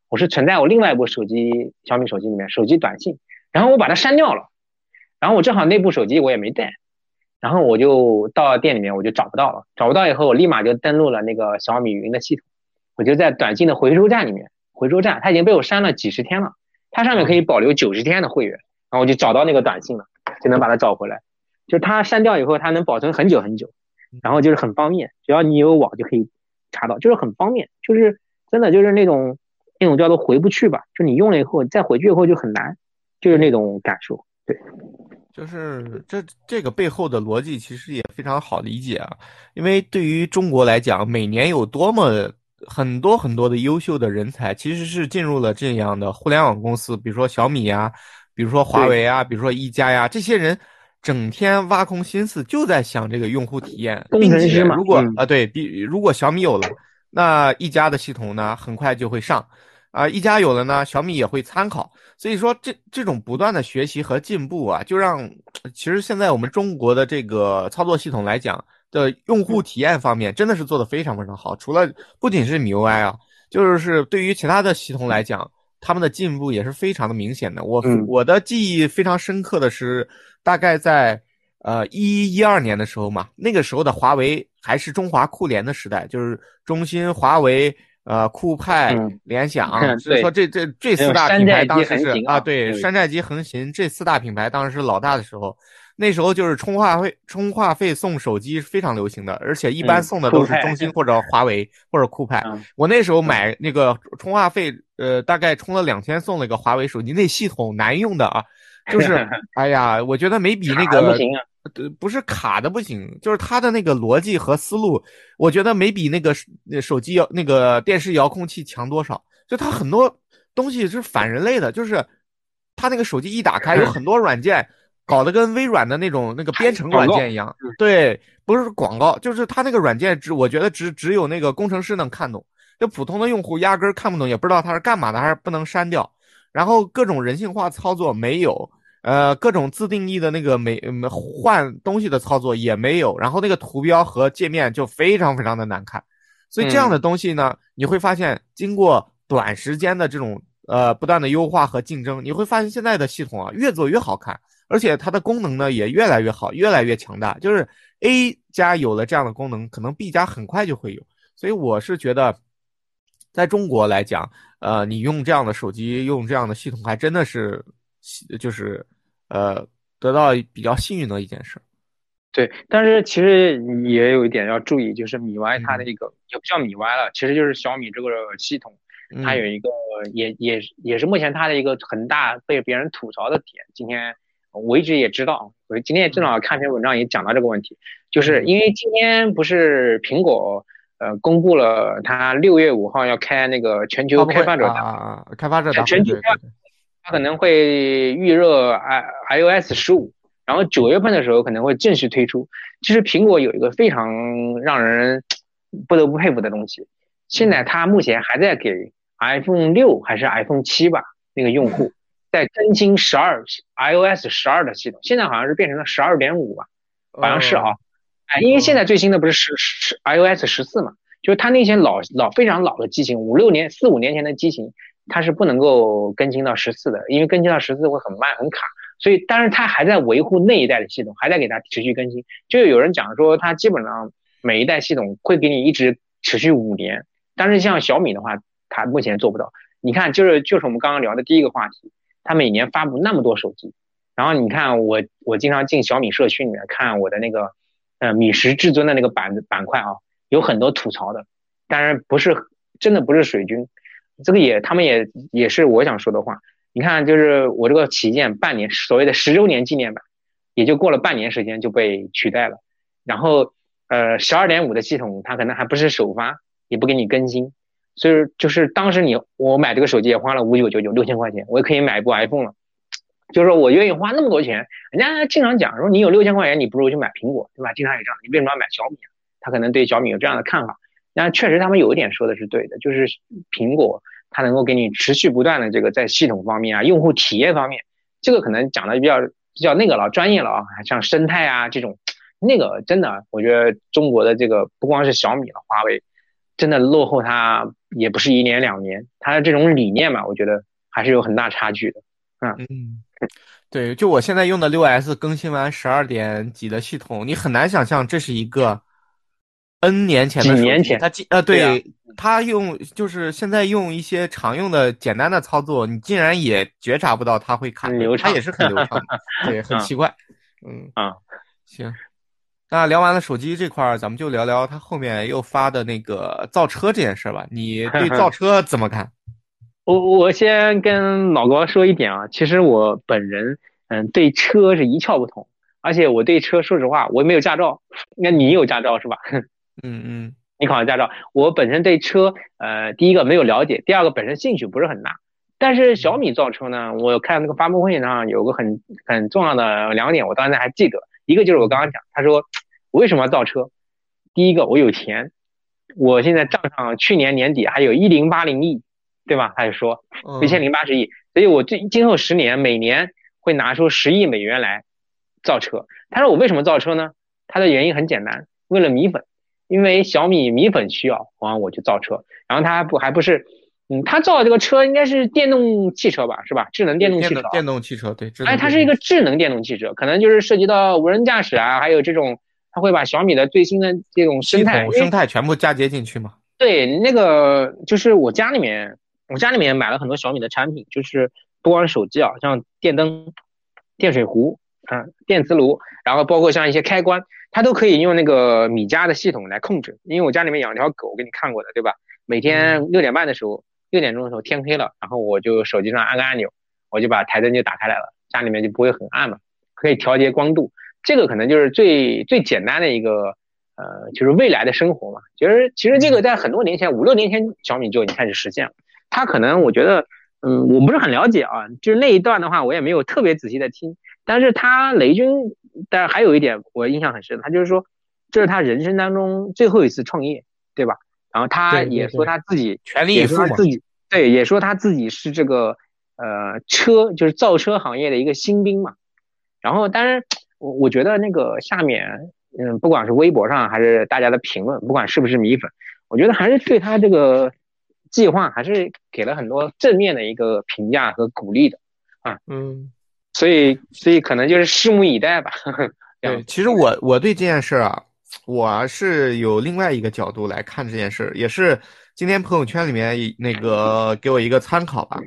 我是存在我另外一部手机小米手机里面手机短信，然后我把它删掉了，然后我正好那部手机我也没带。然后我就到店里面，我就找不到了。找不到以后，我立马就登录了那个小米云的系统。我就在短信的回收站里面，回收站它已经被我删了几十天了，它上面可以保留九十天的会员。然后我就找到那个短信了，就能把它找回来。就它删掉以后，它能保存很久很久，然后就是很方便，只要你有网就可以查到，就是很方便，就是真的就是那种那种叫做回不去吧，就你用了以后再回去以后就很难，就是那种感受。对，就是这这个背后的逻辑其实也非常好理解啊，因为对于中国来讲，每年有多么很多很多的优秀的人才，其实是进入了这样的互联网公司，比如说小米呀，比如说华为啊，比如说一加呀，这些人整天挖空心思就在想这个用户体验，并且如果啊对比如果小米有了，那一加的系统呢，很快就会上。啊，一加有了呢，小米也会参考。所以说，这这种不断的学习和进步啊，就让其实现在我们中国的这个操作系统来讲的用户体验方面，真的是做的非常非常好。除了不仅是米 UI 啊，就是对于其他的系统来讲，他们的进步也是非常的明显的。我我的记忆非常深刻的是，大概在呃一一二年的时候嘛，那个时候的华为还是中华酷联的时代，就是中兴、华为。呃，酷派、联想，所以说这这这四大品牌当时是啊，对，山寨机横行，这四大品牌当时是老大的时候，那时候就是充话费充话费送手机非常流行的，而且一般送的都是中兴或者华为或者酷派。我那时候买那个充话费，呃，大概充了两千送了一个华为手机，那系统难用的啊，就是 哎呀，我觉得没比那个。呃，不是卡的不行，就是它的那个逻辑和思路，我觉得没比那个手机遥那个电视遥控器强多少。就它很多东西是反人类的，就是它那个手机一打开，有很多软件搞得跟微软的那种那个编程软件一样。对，不是广告，就是它那个软件只我觉得只只有那个工程师能看懂，就普通的用户压根看不懂，也不知道它是干嘛的，还是不能删掉。然后各种人性化操作没有。呃，各种自定义的那个没换东西的操作也没有，然后那个图标和界面就非常非常的难看，所以这样的东西呢，你会发现经过短时间的这种呃不断的优化和竞争，你会发现现在的系统啊越做越好看，而且它的功能呢也越来越好，越来越强大。就是 A 加有了这样的功能，可能 B 加很快就会有。所以我是觉得，在中国来讲，呃，你用这样的手机，用这样的系统，还真的是。就是，呃，得到比较幸运的一件事。对，但是其实也有一点要注意，就是米 Y 它的一个也不叫米 Y 了，其实就是小米这个系统，它有一个也也也是目前它的一个很大被别人吐槽的点。今天我一直也知道，我今天也正好看篇文章也讲到这个问题，就是因为今天不是苹果呃公布了他六月五号要开那个全球开发者大开发者全球。他可能会预热 i iOS 十五，然后九月份的时候可能会正式推出。其实苹果有一个非常让人不得不佩服的东西，现在它目前还在给 iPhone 六还是 iPhone 七吧那个用户 在更新十二 iOS 十二的系统，现在好像是变成了十二点五吧，好像是啊，哎，因为现在最新的不是十十 iOS 十四嘛，就是它那些老老非常老的机型，五六年四五年前的机型。它是不能够更新到十四的，因为更新到十四会很慢很卡，所以但是它还在维护那一代的系统，还在给它持续更新。就有人讲说，它基本上每一代系统会给你一直持续五年，但是像小米的话，它目前做不到。你看，就是就是我们刚刚聊的第一个话题，它每年发布那么多手机，然后你看我我经常进小米社区里面看我的那个呃米十至尊的那个板板块啊，有很多吐槽的，当然不是真的不是水军。这个也，他们也也是我想说的话。你看，就是我这个旗舰半年所谓的十周年纪念版，也就过了半年时间就被取代了。然后，呃，十二点五的系统它可能还不是首发，也不给你更新。所以就是当时你我买这个手机也花了五九九九六千块钱，我也可以买一部 iPhone 了。就是说我愿意花那么多钱，人家经常讲说你有六千块钱，你不如去买苹果，对吧？经常也这样，你为什么要买小米啊？他可能对小米有这样的看法。那确实，他们有一点说的是对的，就是苹果它能够给你持续不断的这个在系统方面啊、用户体验方面，这个可能讲的比较比较那个了、专业了啊，像生态啊这种，那个真的，我觉得中国的这个不光是小米了，华为真的落后它也不是一年两年，它的这种理念嘛，我觉得还是有很大差距的。嗯嗯，对，就我现在用的六 S 更新完十二点几的系统，你很难想象这是一个。N 年前的几年前，他呃，对他用就是现在用一些常用的简单的操作，你竟然也觉察不到他会卡，他也是很流畅的，对，很奇怪。嗯啊，行，那聊完了手机这块儿，咱们就聊聊他后面又发的那个造车这件事吧。你对造 车怎么看？我我先跟老高说一点啊，其实我本人嗯对车是一窍不通，而且我对车说实话我没有驾照，那你有驾照是吧？嗯嗯，你考了驾照，我本身对车呃第一个没有了解，第二个本身兴趣不是很大。但是小米造车呢，我看那个发布会上有个很很重要的两点，我到现在还记得，一个就是我刚刚讲，他说我为什么要造车？第一个我有钱，我现在账上去年年底还有一零八零亿。对吧？他就说一千零八十亿，所以我今今后十年每年会拿出十亿美元来造车。他说我为什么造车呢？他的原因很简单，为了米粉，因为小米米粉需要，然后我就造车。然后他不还不是，嗯，他造的这个车应该是电动汽车吧，是吧？智能电动汽车。电动汽车对。哎，它是一个智能电动汽车，可能就是涉及到无人驾驶啊，还有这种，他会把小米的最新的这种生态生态全部嫁接进去嘛？对，那个就是我家里面。我家里面买了很多小米的产品，就是不光是手机啊，像电灯、电水壶、啊电磁炉，然后包括像一些开关，它都可以用那个米家的系统来控制。因为我家里面养条狗，我给你看过的，对吧？每天六点半的时候，六点钟的时候天黑了，然后我就手机上按个按钮，我就把台灯就打开来了，家里面就不会很暗嘛，可以调节光度。这个可能就是最最简单的一个，呃，就是未来的生活嘛。其实其实这个在很多年前，五六年前小米就已经开始实现了。他可能我觉得，嗯，我不是很了解啊，就是那一段的话，我也没有特别仔细的听。但是他雷军，但还有一点我印象很深，他就是说，这是他人生当中最后一次创业，对吧？然后他也说他自己全力以赴自己对，也说他自己是这个呃车，就是造车行业的一个新兵嘛。然后，当然，我我觉得那个下面，嗯，不管是微博上还是大家的评论，不管是不是米粉，我觉得还是对他这个。计划还是给了很多正面的一个评价和鼓励的啊，嗯，所以所以可能就是拭目以待吧。对，其实我我对这件事啊，我是有另外一个角度来看这件事，也是今天朋友圈里面那个给我一个参考吧，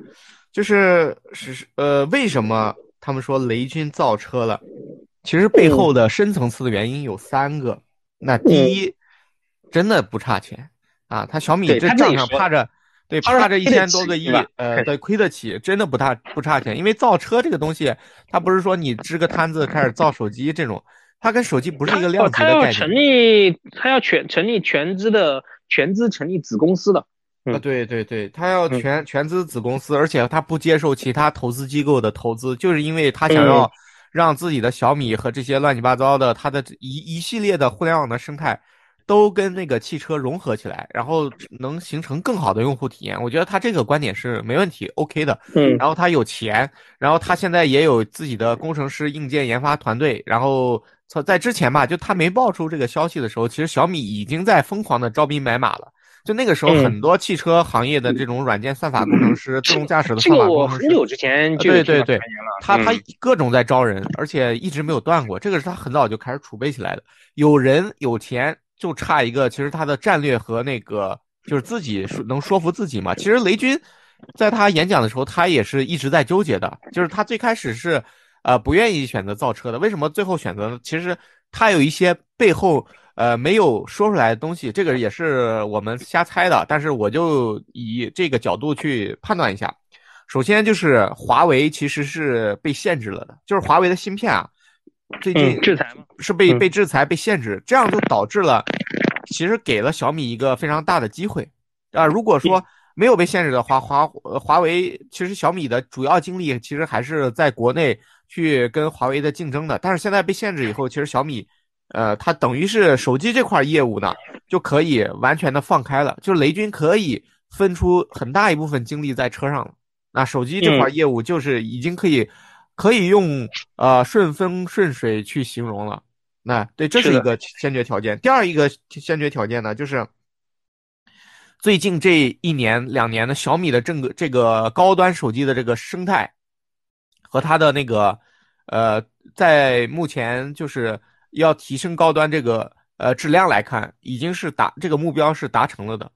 就是是呃为什么他们说雷军造车了？其实背后的深层次的原因有三个。那第一，真的不差钱啊，他小米这账上趴着。对，差这一千多个亿，呃，对，亏得起，真的不大不差钱。因为造车这个东西，它不是说你支个摊子开始造手机这种，它跟手机不是一个量级的概念。他要成立，他要全成立全资的全资成立子公司的。啊，对对对，他要全全资子公司，而且他不接受其他投资机构的投资，就是因为他想要让自己的小米和这些乱七八糟的，它的一一系列的互联网的生态。都跟那个汽车融合起来，然后能形成更好的用户体验。我觉得他这个观点是没问题，OK 的。嗯，然后他有钱，然后他现在也有自己的工程师硬件研发团队。然后在在之前吧，就他没爆出这个消息的时候，其实小米已经在疯狂的招兵买马了。就那个时候，很多汽车行业的这种软件算法工程师、自动驾驶的算法工程师，很久之前就对对对，他他各种在招人，而且一直没有断过。这个是他很早就开始储备起来的，有人有钱。就差一个，其实他的战略和那个就是自己说能说服自己嘛。其实雷军在他演讲的时候，他也是一直在纠结的。就是他最开始是呃不愿意选择造车的，为什么最后选择？其实他有一些背后呃没有说出来的东西，这个也是我们瞎猜的。但是我就以这个角度去判断一下。首先就是华为其实是被限制了的，就是华为的芯片啊。最近制裁？是被被制裁、被限制，这样就导致了，其实给了小米一个非常大的机会啊！如果说没有被限制的话，华华为其实小米的主要精力其实还是在国内去跟华为的竞争的。但是现在被限制以后，其实小米，呃，它等于是手机这块业务呢就可以完全的放开了，就是雷军可以分出很大一部分精力在车上了。那手机这块业务就是已经可以。可以用呃顺风顺水去形容了，那对，这是一个先决条件。第二一个先决条件呢，就是最近这一年两年的小米的这个这个高端手机的这个生态和它的那个呃，在目前就是要提升高端这个呃质量来看，已经是达这个目标是达成了的。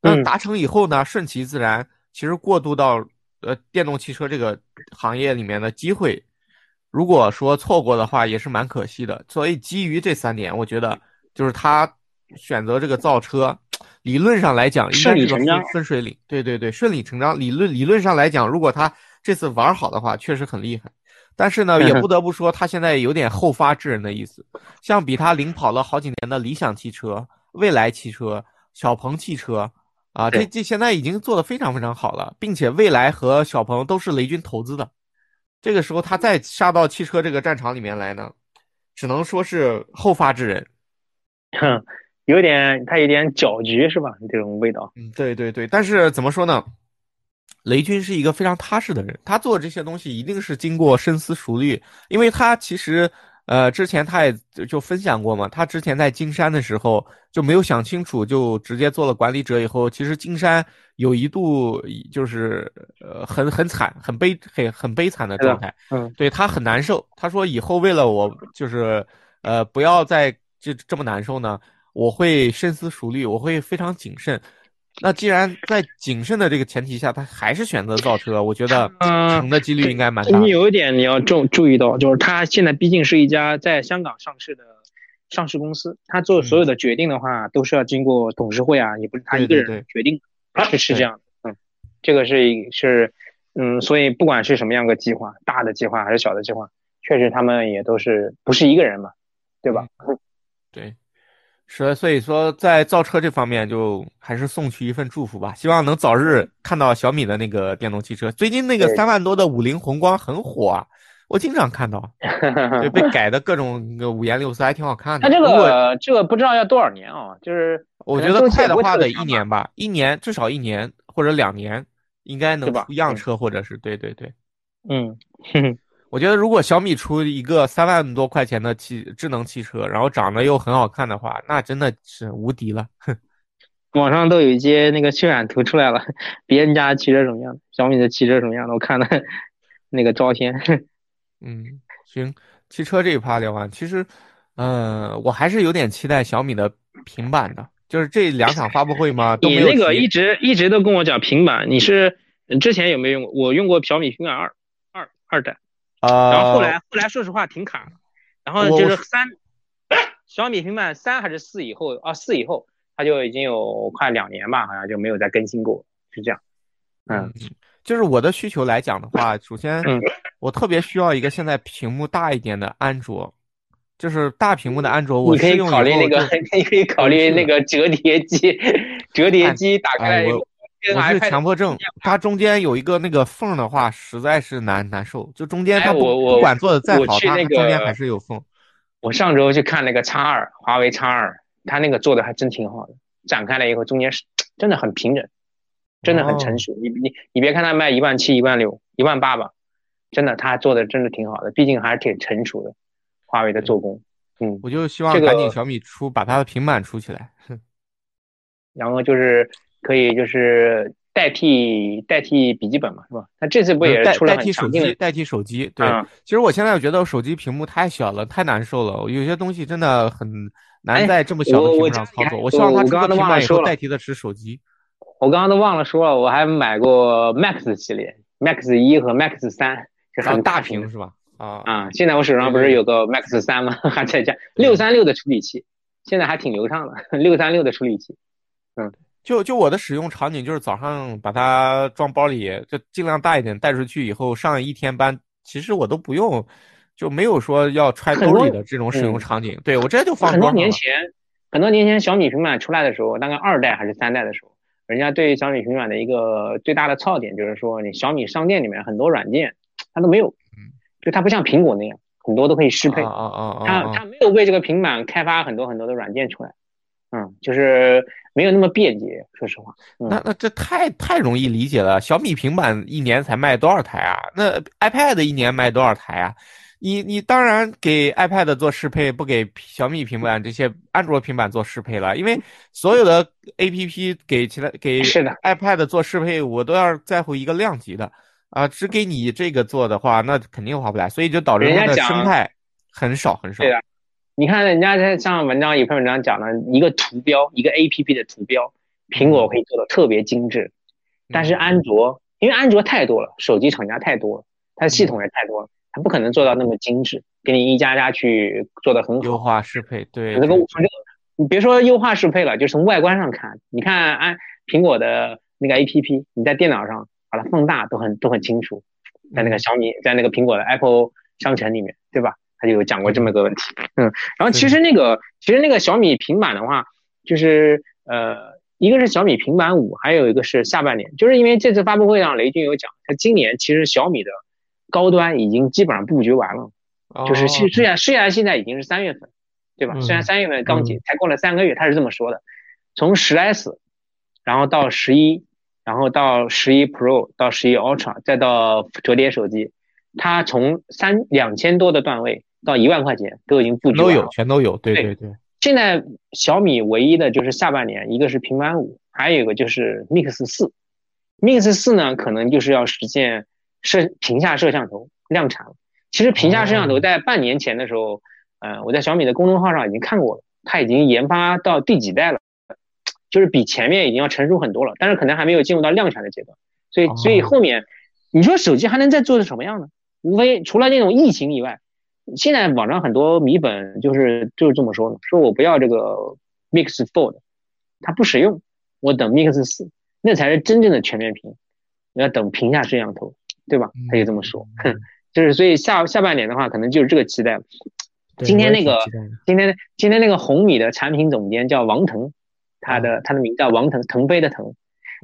那达成以后呢，顺其自然，其实过渡到。呃，电动汽车这个行业里面的机会，如果说错过的话，也是蛮可惜的。所以基于这三点，我觉得就是他选择这个造车，理论上来讲应顺该是个分理成章分水岭。对对对，顺理成章。理论理论上来讲，如果他这次玩好的话，确实很厉害。但是呢，也不 得不说，他现在有点后发制人的意思。像比他领跑了好几年的理想汽车、蔚来汽车、小鹏汽车啊，这这现在已经做的非常非常好了，并且未来和小鹏都是雷军投资的。这个时候他再杀到汽车这个战场里面来呢，只能说是后发制人。哼，有点他有点搅局是吧？这种味道。嗯，对对对，但是怎么说呢？雷军是一个非常踏实的人，他做这些东西一定是经过深思熟虑，因为他其实，呃，之前他也就就分享过嘛，他之前在金山的时候就没有想清楚，就直接做了管理者以后，其实金山有一度就是呃很很惨、很悲、很很悲惨的状态，嗯，对他很难受。他说以后为了我就是呃不要再这这么难受呢，我会深思熟虑，我会非常谨慎。那既然在谨慎的这个前提下，他还是选择造车，我觉得嗯成的几率应该蛮大的。你有一点你要注注意到，就是他现在毕竟是一家在香港上市的上市公司，他做所有的决定的话，都是要经过董事会啊，也不是他一个人决定的，是是这样的。嗯，这个是一是嗯，所以不管是什么样个计划，大的计划还是小的计划，确实他们也都是不是一个人嘛，对吧？对，是，所以说在造车这方面，就还是送去一份祝福吧，希望能早日看到小米的那个电动汽车。最近那个对三万多的五菱宏光很火啊，我经常看到，对，被改的各种那个五颜六色，还挺好看的。它这个这个不知道要多少年啊？就是我觉得快的话得一年吧，一年至少一年或者两年，应该能出样嗯车，或者是对对对。嗯，哼 哼我觉得如果小米出一个三万多块钱的汽智能汽车，然后长得又很好看的话，那真的是无敌了。网上都有一些那个渲染图出来了，别人家汽车什么样的，小米的汽车什么样的，我看了 那个照片。嗯，行，汽车这一趴聊完，其实，嗯、我还是有点期待小米的平板的，就是这两场发布会嘛都你没有提那个一直一直都跟我讲平板，你是嗯之前有没有用过？我用过小米平板二二二代，呃，然后后来后来说实话挺卡的，然后就是三 小米平板三还是四以后啊四以后，它就已经有快两年吧，好像就没有再更新过，是这样。嗯，就是我的需求来讲的话，首先嗯我特别需要一个现在屏幕大一点的安卓，就是大屏幕的安卓，我 你可以考虑那个，你可以考虑那个折叠机，折叠机打开我是强迫症，它中间有一个那个缝的话，实在是难难受。就中间它不、哎我我不管做的再好，它那个中间还是有缝。我上周去看那个叉二，华为叉二，它那个做的还真挺好的，展开了以后中间是真的很平整，真的很成熟。你你你别看它卖一万七、一万六、一万八吧，真的它做的真的挺好的，毕竟还是挺成熟的，华为的做工。嗯，我就希望赶紧小米出，把它的平板出起来。然后就是可以就是代替代替笔记本嘛，是吧？它这次不也代出了代替手机，代替手机。对，嗯其实我现在觉得手机屏幕太小了，太难受了。有些东西真的很难哎在这么小的我我屏幕上操作。我希望它出个我刚刚都平板以后忘了说了代替的是手机。我刚刚都忘了说了，我还买过 Max 系列，Max 一和 Max 三，是然后大屏屏是吧？啊，啊。现在我手上不是有个 Max 三吗？还在加六三六的处理器，现在还挺流畅的，六三六的处理器。就就我的使用场景就是早上把它装包里，就尽量大一点，带出去以后上一天班，其实我都不用，就没有说要揣兜里的这种使用嗯场景。对我直接就放很多。年前，很多年前小米平板出来的时候，大概二代还是三代的时候，人家对小米平板的一个最大的槽点就是说，你小米商店里面很多软件它都没有，嗯就它不像苹果那样，很多都可以适配。啊啊啊啊它啊！它没有为这个平板开发很多很多的软件出来，嗯，就是没有那么便捷，说实话。嗯那那这太太容易理解了。小米平板一年才卖多少台啊？那 iPad 一年卖多少台啊？你你当然给 iPad 做适配，不给小米平板这些安卓平板做适配了，因为所有的 APP 给其他给是的 iPad 做适配，我都要在乎一个量级的啊，只给你这个做的话，那肯定划不来，所以就导致它的人家讲生态很少很少对。的你看人家在上文章有篇文章讲了一个图标，一个 APP 的图标，苹果可以做的特别精致，但是安卓因为安卓太多了，手机厂家太多了，它的系统也太多了，它不可能做到那么精致，给你一家家去做的很好。优化适配，对，那个对这个你别说优化适配了，就从外观上看，你看安苹果的那个 A P P，你在电脑上把它放大都很都很清楚，在那个小米，在那个苹果的 Apple 商城里面，对吧？他就有讲过这么个问题。嗯，然后其实那个其实那个小米平板的话，就是呃，一个是小米平板五，还有一个是下半年，就是因为这次发布会上雷军有讲，他今年其实小米的高端已经基本上布局完了。就是虽虽然虽然现在已经是三月份，对吧？虽然三月份刚结，才过了三个月，他是这么说的。从十 S，然后到十一，然后到十一 Pro，到十一 Ultra，再到折叠手机，它从三两千多的段位到一万块钱都已经布局都有，全都有。对对对。现在小米唯一的就是下半年，一个是平板五，还有一个就是 Mix 四。Mix 四呢，可能就是要实现摄屏下摄像头量产了。其实屏下摄像头在半年前的时候，嗯，我在小米的公众号上已经看过了，它已经研发到第几代了，就是比前面已经要成熟很多了，但是可能还没有进入到量产的阶段。所以，所以后面你说手机还能再做成什么样呢？无非除了那种疫情以外，现在网上很多米粉就是就是这么说的，说我不要这个 Mix Fold，它不实用，我等 Mix 四，那才是真正的全面屏，我要等屏下摄像头，对吧？他就这么说，哼。就是所以下下半年的话，可能就是这个期待。今天那个今天今天那个红米的产品总监叫王腾，他的他的名叫王腾，腾飞的腾。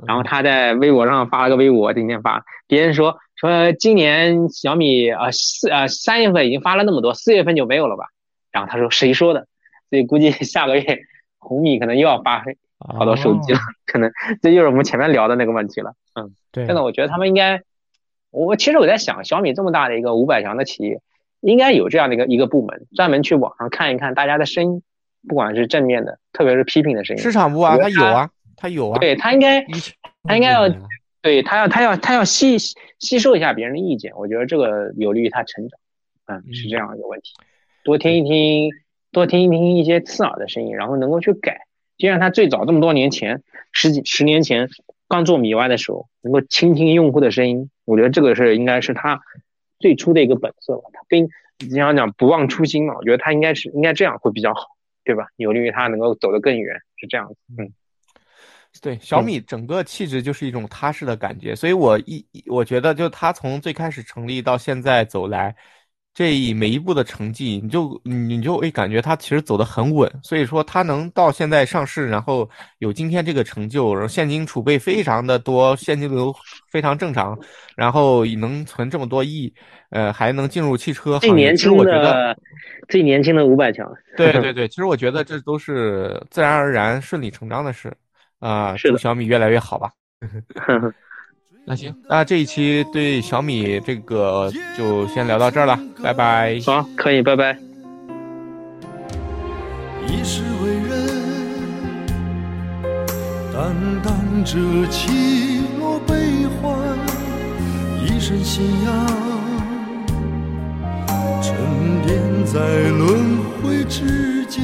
然后他在微博上发了个微博，今天发，别人说说今年小米啊四啊三月份已经发了那么多，四月份就没有了吧？然后他说谁说的？所以估计 下个月红米可能又要发好多手机了，可能这就是我们前面聊的那个问题了。嗯，对。真的，我觉得他们应该。我其实我在想，小米这么大的一个五百强的企业，应该有这样的一个一个部门，专门去网上看一看大家的声音，不管是正面的，特别是批评的声音。市场部啊，他有啊，他有啊。对他应该，他应该要，对他要他要他要吸吸收一下别人的意见，我觉得这个有利于他成长。嗯，是这样一个问题。多听一听，多听一听一些刺耳的声音，然后能够去改。就像他最早这么多年前，十几十年前。刚做米 Y 的时候，能够倾听用户的声音，我觉得这个是应该是他最初的一个本色吧。他跟你想讲不忘初心嘛，我觉得他应该是应该这样会比较好，对吧？有利于他能够走得更远，是这样子。嗯，对，小米整个气质就是一种踏实的感觉，所以我一我觉得就它从最开始成立到现在走来。这一每一步的成绩，你就你就会感觉它其实走得很稳，所以说它能到现在上市，然后有今天这个成就，然后现金储备非常的多，现金流非常正常，然后能存这么多亿，呃，还能进入汽车行业，其实我觉得最年轻的五百强。对对 对，其实我觉得这都是自然而然、顺理成章的事，啊，祝小米越来越好吧。那行，那这一期对小米这个就先聊到这儿了，拜拜。好，可以，拜拜。一世为人，担当着起落悲欢；一生信仰，沉淀在轮回之间。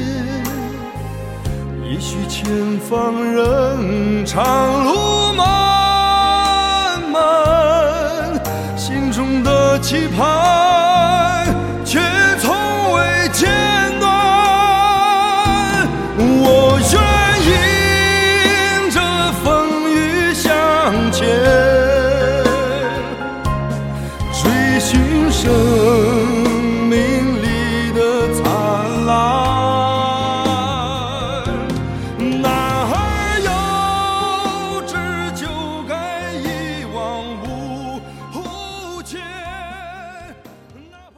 也许前方仍长路漫漫心中的期盼